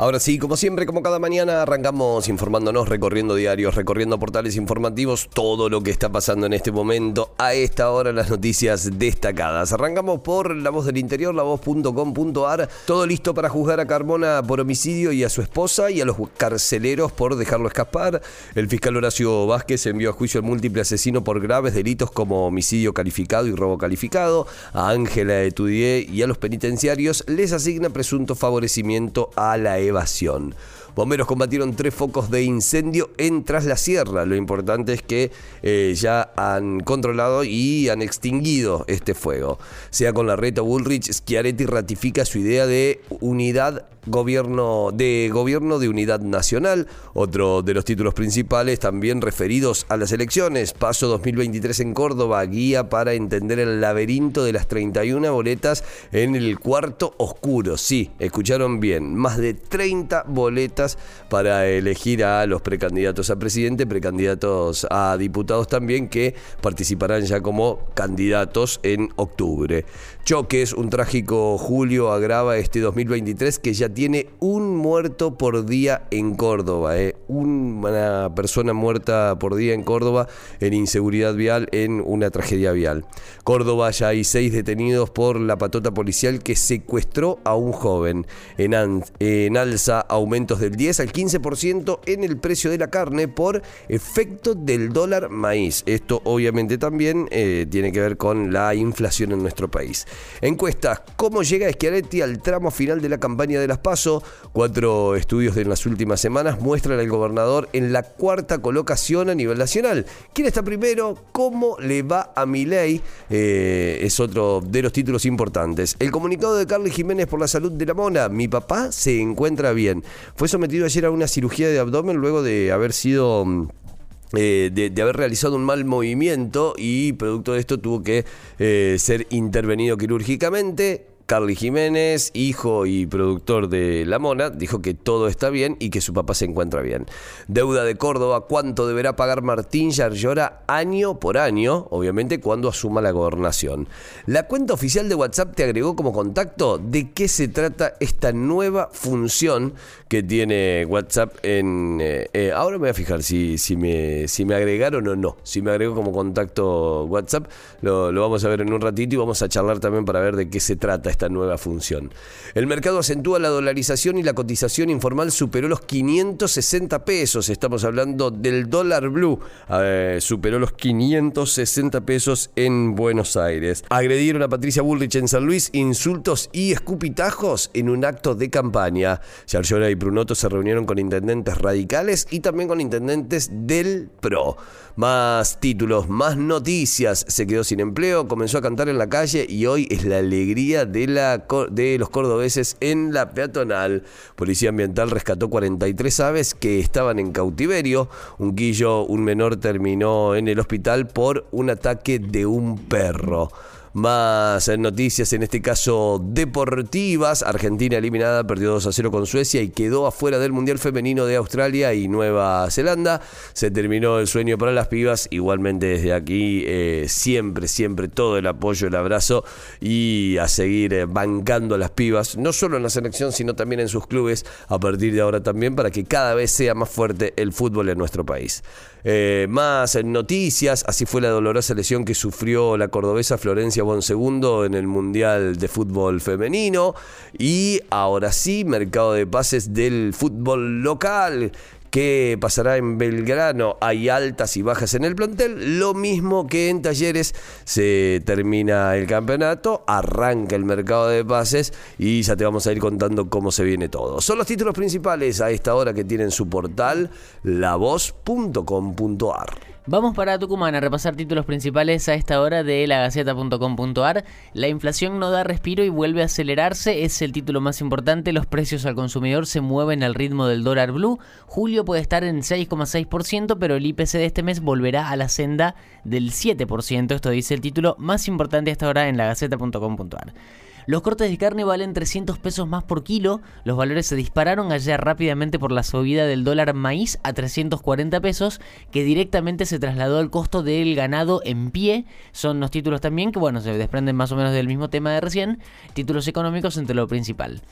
Ahora sí, como siempre, como cada mañana, arrancamos informándonos, recorriendo diarios, recorriendo portales informativos, todo lo que está pasando en este momento, a esta hora, las noticias destacadas. Arrancamos por La Voz del Interior, lavoz.com.ar, todo listo para juzgar a Carmona por homicidio y a su esposa y a los carceleros por dejarlo escapar. El fiscal Horacio Vázquez envió a juicio al múltiple asesino por graves delitos como homicidio calificado y robo calificado. A Ángela Etudié y a los penitenciarios les asigna presunto favorecimiento a la evasión. Bomberos combatieron tres focos de incendio en Tras la Sierra. Lo importante es que eh, ya han controlado y han extinguido este fuego. Sea con la reta Bullrich, Schiaretti ratifica su idea de unidad gobierno de gobierno de unidad nacional, otro de los títulos principales también referidos a las elecciones. Paso 2023 en Córdoba, guía para entender el laberinto de las 31 boletas en el cuarto oscuro. Sí, escucharon bien, más de 30 boletas para elegir a los precandidatos a presidente, precandidatos a diputados también que participarán ya como candidatos en octubre. Choques, un trágico julio agrava este 2023 que ya tiene un muerto por día en Córdoba. Eh. Una persona muerta por día en Córdoba en inseguridad vial, en una tragedia vial. Córdoba ya hay seis detenidos por la patota policial que secuestró a un joven. En, en alza aumentos del 10 al 15% en el precio de la carne por efecto del dólar maíz. Esto obviamente también eh, tiene que ver con la inflación en nuestro país. Encuestas, ¿cómo llega Schiaretti al tramo final de la campaña de las PASO? Cuatro estudios de las últimas semanas muestran al gobernador en la cuarta colocación a nivel nacional. ¿Quién está primero? ¿Cómo le va a Milei? Eh, es otro de los títulos importantes. El comunicado de Carlos Jiménez por la salud de la mona. Mi papá se encuentra bien. Fue sometido ayer a una cirugía de abdomen luego de haber sido mm, eh, de, haber realizado un mal movimiento y producto de esto tuvo que eh, ser intervenido quirúrgicamente. Carly Jiménez, hijo y productor de La Mona, dijo que todo está bien y que su papá se encuentra bien. Deuda de Córdoba, ¿cuánto deberá pagar Martín Yarlora año por año? Obviamente cuando asuma la gobernación. La cuenta oficial de WhatsApp te agregó como contacto de qué se trata esta nueva función que tiene WhatsApp en... Eh, eh, ahora me voy a fijar si, me agregaron o no. Si me agregó como contacto WhatsApp, lo, lo vamos a ver en un ratito y vamos a charlar también para ver de qué se trata esta nueva función. El mercado acentúa la dolarización y la cotización informal superó los 560 pesos. Estamos hablando del dólar blue. superó los 560 pesos en Buenos Aires. Agredieron a Patricia Bullrich en San Luis, insultos y escupitajos en un acto de campaña. Yarlora y Brunoto se reunieron con intendentes radicales y también con intendentes del PRO. Más títulos, más noticias. Se quedó sin empleo, comenzó a cantar en la calle y hoy es la alegría de, de los cordobeses en la peatonal. Policía Ambiental rescató 43 aves que estaban en cautiverio. Un quillo, un menor terminó en el hospital por un ataque de un perro. Más noticias, en este caso deportivas. Argentina eliminada, perdió 2 a 0 con Suecia y quedó afuera del Mundial Femenino de Australia y Nueva Zelanda. Se terminó el sueño para las pibas. Igualmente desde aquí, eh, siempre, siempre todo el apoyo, el abrazo y a seguir eh, bancando a las pibas, no solo en la selección, sino también en sus clubes a partir de ahora también para que cada vez sea más fuerte el fútbol en nuestro país. Eh, más noticias, así fue la dolorosa lesión que sufrió la cordobesa Florencia Bonsegundo en el Mundial de Fútbol Femenino. Y ahora sí, mercado de pases del fútbol local. ¿Qué pasará en Belgrano? Hay altas y bajas en el plantel. Lo mismo que en Talleres. Se termina el campeonato, arranca el mercado de pases y ya te vamos a ir contando cómo se viene todo. Son los títulos principales a esta hora que tienen su portal lavoz.com.ar. Vamos para Tucumán a repasar títulos principales a esta hora de lagaceta.com.ar. La inflación no da respiro y vuelve a acelerarse, es el título más importante. Los precios al consumidor se mueven al ritmo del dólar blue. Julio puede estar en 6,6%, pero el IPC de este mes volverá a la senda del 7%. Esto dice el título más importante hasta ahora en lagaceta.com.ar. Los cortes de carne valen 300 pesos más por kilo. Los valores se dispararon ayer rápidamente por la subida del dólar maíz a 340 pesos, que directamente se trasladó al costo del ganado en pie. Son los títulos también que, bueno, se desprenden más o menos del mismo tema de recién. Títulos económicos entre lo principal.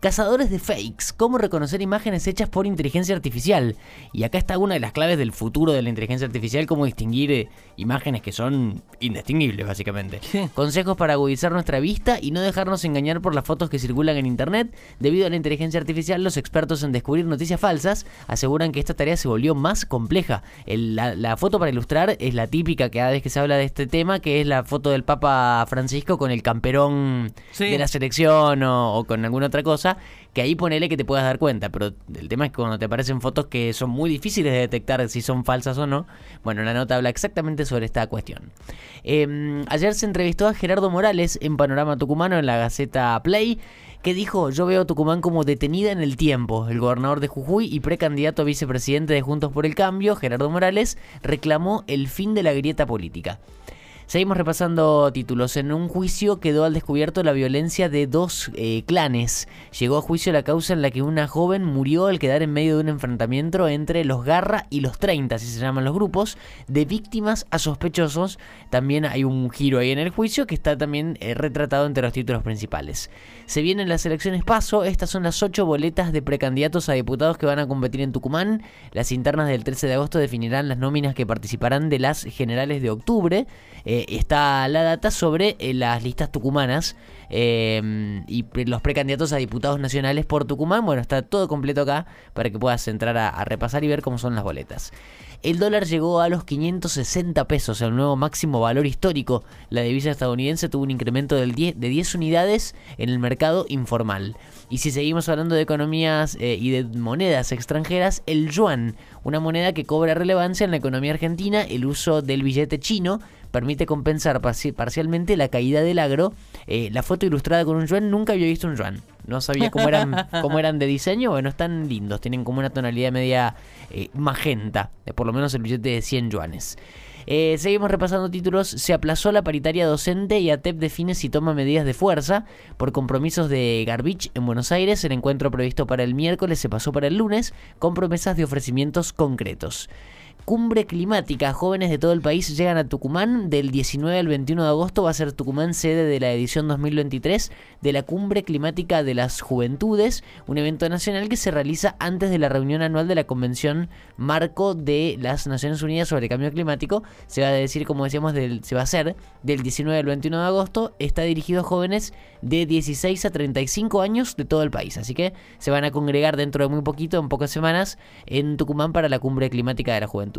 Cazadores de fakes, cómo reconocer imágenes hechas por inteligencia artificial. Y acá está una de las claves del futuro de la inteligencia artificial, cómo distinguir eh, imágenes que son indistinguibles, básicamente. Consejos para agudizar nuestra vista y no dejarnos engañar por las fotos que circulan en Internet. Debido a la inteligencia artificial, los expertos en descubrir noticias falsas aseguran que esta tarea se volvió más compleja. la, foto para ilustrar es la típica cada vez que se habla de este tema, que es la foto del Papa Francisco con el camperón de la selección o con alguna otra cosa que ahí ponele que te puedas dar cuenta, pero el tema es que cuando te aparecen fotos que son muy difíciles de detectar si son falsas o no, bueno, la nota habla exactamente sobre esta cuestión. Em, ayer se entrevistó a Gerardo Morales en Panorama Tucumano en la Gaceta Play que dijo, yo veo a Tucumán como detenida en el tiempo. El gobernador de Jujuy y precandidato a vicepresidente de Juntos por el Cambio, Gerardo Morales, reclamó el fin de la grieta política. Seguimos repasando títulos. En un juicio quedó al descubierto la violencia de dos eh, clanes. Llegó a juicio la causa en la que una joven murió al quedar en medio de un enfrentamiento entre los Garra y los 30, así se llaman los grupos, de víctimas a sospechosos. También hay un giro ahí en el juicio que está también eh, retratado entre los títulos principales. Se vienen las elecciones paso. Estas son las ocho boletas de precandidatos a diputados que van a competir en Tucumán. Las internas del 13 de agosto definirán las nóminas que participarán de las generales de octubre. Está la data sobre eh, las listas tucumanas em, y los precandidatos a diputados nacionales por Tucumán. Bueno, está todo completo acá para que puedas entrar a, repasar y ver cómo son las boletas. El dólar llegó a los 560 pesos, el nuevo máximo valor histórico. La divisa estadounidense tuvo un incremento del 10, de 10 unidades en el mercado informal. Y si seguimos hablando de economías eh, y de monedas extranjeras, el yuan, una moneda que cobra relevancia en la economía argentina, el uso del billete chino permite compensar parcialmente la caída del agro. Eh, la foto ilustrada con un yuan, nunca había visto un yuan. No sabía cómo eran, cómo eran de diseño. Bueno, están lindos, tienen como una tonalidad media eh, magenta, por lo menos el billete de 100 yuanes. Eh, seguimos repasando títulos. Se aplazó la paritaria docente y ATEP define si toma medidas de fuerza por compromisos de Garbich en Buenos Aires. El encuentro previsto para el miércoles se pasó para el lunes con promesas de ofrecimientos concretos. Cumbre Climática. Jóvenes de todo el país llegan a Tucumán. Del 19 al 21 de agosto va a ser Tucumán sede de la edición 2023 de la Cumbre Climática de las Juventudes, un evento nacional que se realiza antes de la reunión anual de la Convención Marco de las Naciones Unidas sobre el Cambio Climático. Se va a decir, como decíamos, del, se va a hacer del 19 al 21 de agosto. Está dirigido a jóvenes de 16 a 35 años de todo el país. Así que se van a congregar dentro de muy poquito, en pocas semanas, en Tucumán para la Cumbre Climática de la Juventud.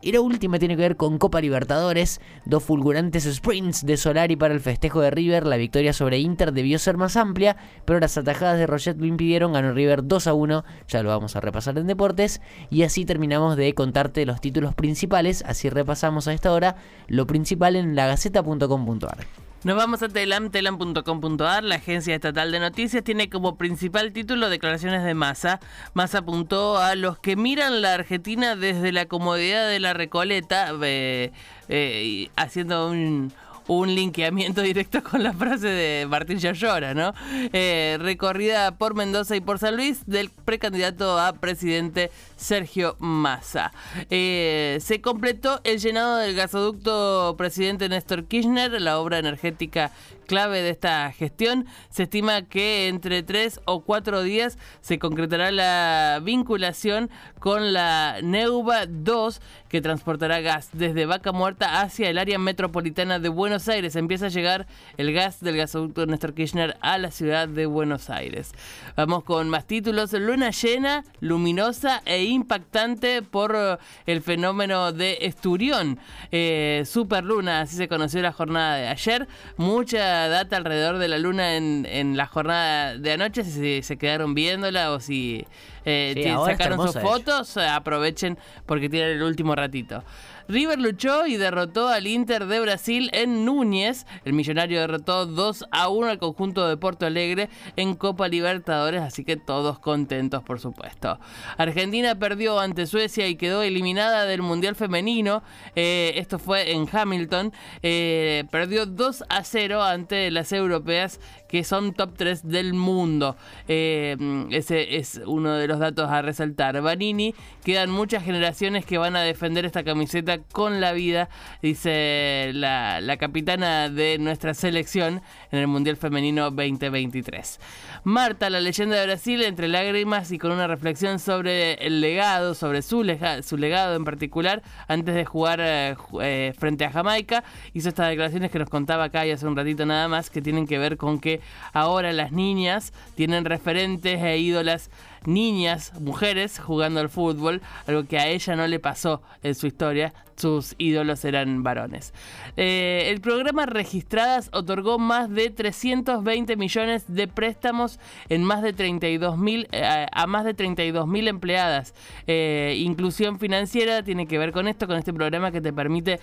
Y la última tiene que ver con Copa Libertadores, dos fulgurantes sprints de Solari para el festejo de River, la victoria sobre Inter debió ser más amplia, pero las atajadas de Roget lo impidieron, ganó River 2 a 1, ya lo vamos a repasar en deportes, y así terminamos de contarte los títulos principales, así repasamos a esta hora lo principal en lagaceta.com.ar. Nos vamos a telam, telam.com.ar. La agencia estatal de noticias tiene como principal título declaraciones de Massa. Massa apuntó a los que miran la Argentina desde la comodidad de la Recoleta, eh, eh, haciendo un, un linkeamiento directo con la frase de Martín Yayora, ¿no? Eh, recorrida por Mendoza y por San Luis del precandidato a presidente Sergio Massa. Eh, se completó el llenado del gasoducto presidente Néstor Kirchner, la obra energética clave de esta gestión. Se estima que entre tres o cuatro días se concretará la vinculación con la Neuva 2 que transportará gas desde Vaca Muerta hacia el área metropolitana de Buenos Aires. Empieza a llegar el gas del gasoducto Néstor Kirchner a la ciudad de Buenos Aires. Vamos con más títulos. Luna llena, luminosa e impactante por el fenómeno de Esturión. Eh, superluna, así se conoció la jornada de ayer. Mucha data alrededor de la luna en, en la jornada de anoche, si se quedaron viéndola o si eh, sacaron sus fotos, aprovechen porque tienen el último ratito. River luchó y derrotó al Inter de Brasil en Núñez. El millonario derrotó 2 a 1 al conjunto de Porto Alegre en Copa Libertadores, así que todos contentos, por supuesto. Argentina perdió ante Suecia y quedó eliminada del Mundial Femenino. Eh, esto fue en Hamilton. Eh, perdió 2 a 0 ante las europeas que son top 3 del mundo. Eh, ese es uno de los datos a resaltar. Vanini, quedan muchas generaciones que van a defender esta camiseta con la vida, dice la, la capitana de nuestra selección en el Mundial Femenino 2023. Marta, la leyenda de Brasil, entre lágrimas y con una reflexión sobre el legado, sobre su, su legado en particular, antes de jugar eh, eh, frente a Jamaica, hizo estas declaraciones que nos contaba acá y hace un ratito nada más, que tienen que ver con que ahora las niñas tienen referentes e ídolas niñas, mujeres jugando al fútbol, algo que a ella no le pasó en su historia, sus ídolos eran varones. Eh, el programa Registradas otorgó más de 320 millones de préstamos en más de 32 eh, a más de 32 mil empleadas. Eh, inclusión financiera tiene que ver con esto, con este programa que te permite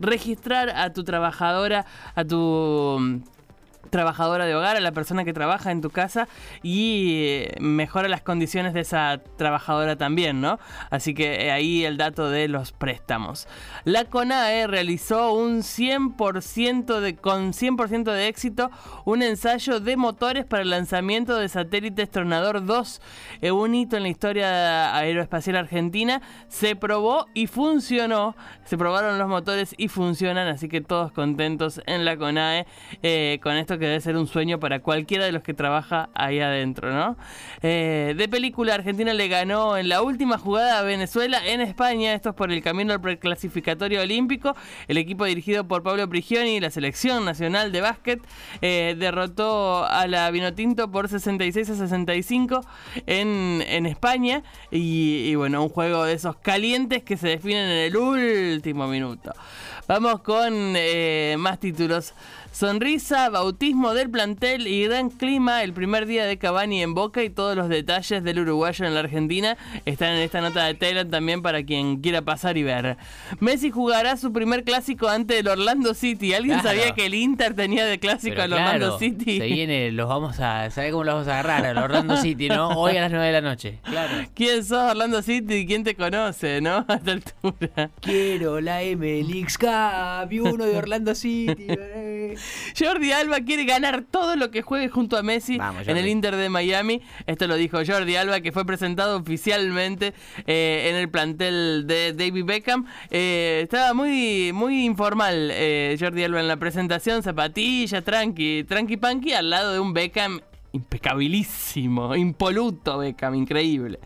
registrar a tu trabajadora, a tu trabajadora de hogar, a la persona que trabaja en tu casa y eh, mejora las condiciones de esa trabajadora también, ¿no? Así que eh, ahí el dato de los préstamos. La CONAE realizó un 100% de, con 100% de éxito un ensayo de motores para el lanzamiento de satélites Tronador 2, eh, un hito en la historia aeroespacial argentina. Se probó y funcionó. Se probaron los motores y funcionan, así que todos contentos en la CONAE con esto que debe ser un sueño para cualquiera de los que trabaja ahí adentro, ¿no? Eh, de película, Argentina le ganó en la última jugada a Venezuela en España. Esto es por el camino al preclasificatorio olímpico. El equipo dirigido por Pablo Prigioni, la selección nacional de básquet, eh, derrotó a la Vinotinto por 66 a 65 en, en España. Y, bueno, un juego de esos calientes que se definen en el último minuto. Vamos con eh, más títulos. Sonrisa, bautismo del plantel y gran clima el primer día de Cavani en Boca y todos los detalles del uruguayo en la Argentina están en esta nota de Taylor también para quien quiera pasar y ver. Messi jugará su primer clásico ante el Orlando City. ¿Alguien sabía que el Inter tenía de clásico al Orlando City? Se viene, los vamos a, ¿sabe cómo los vamos a agarrar al Orlando City, no? Hoy a las 9 de la noche. Claro. ¿Quién sos Orlando City? ¿Quién te conoce, no? A esta altura. Quiero la M-Leagues Cup y uno de Orlando City. Jordi Alba quiere ganar todo lo que juegue junto a Messi en el Inter de Miami. Esto lo dijo Jordi Alba, que fue presentado oficialmente eh, en el plantel de David Beckham. Eh, estaba muy, muy informal eh, Jordi Alba en la presentación, zapatilla, tranqui, tranqui panqui, al lado de un Beckham impecabilísimo, impoluto Beckham, increíble.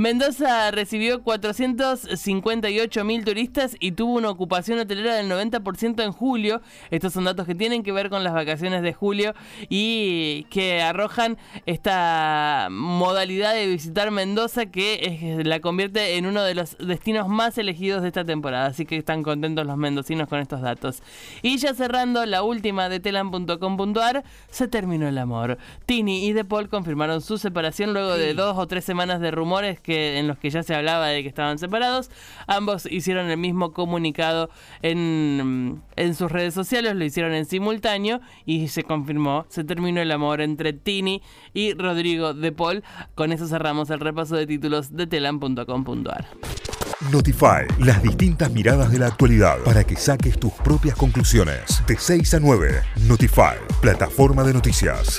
Mendoza recibió 458 mil turistas y tuvo una ocupación hotelera del 90% en julio. Estos son datos que tienen que ver con las vacaciones de julio y que arrojan esta modalidad de visitar Mendoza que la convierte en uno de los destinos más elegidos de esta temporada. Así que están contentos los mendocinos con estos datos. Y ya cerrando la última de telan.com.ar, se terminó el amor. Tini y De Paul confirmaron su separación luego de dos o tres semanas de rumores en los que ya se hablaba de que estaban separados. Ambos hicieron el mismo comunicado en, en sus redes sociales, lo hicieron en simultáneo y se confirmó, se terminó el amor entre Tini y Rodrigo de Paul. Con eso cerramos el repaso de títulos de telam.com.ar. Notify, las distintas miradas de la actualidad para que saques tus propias conclusiones. De 6 a 9, Notify, plataforma de noticias.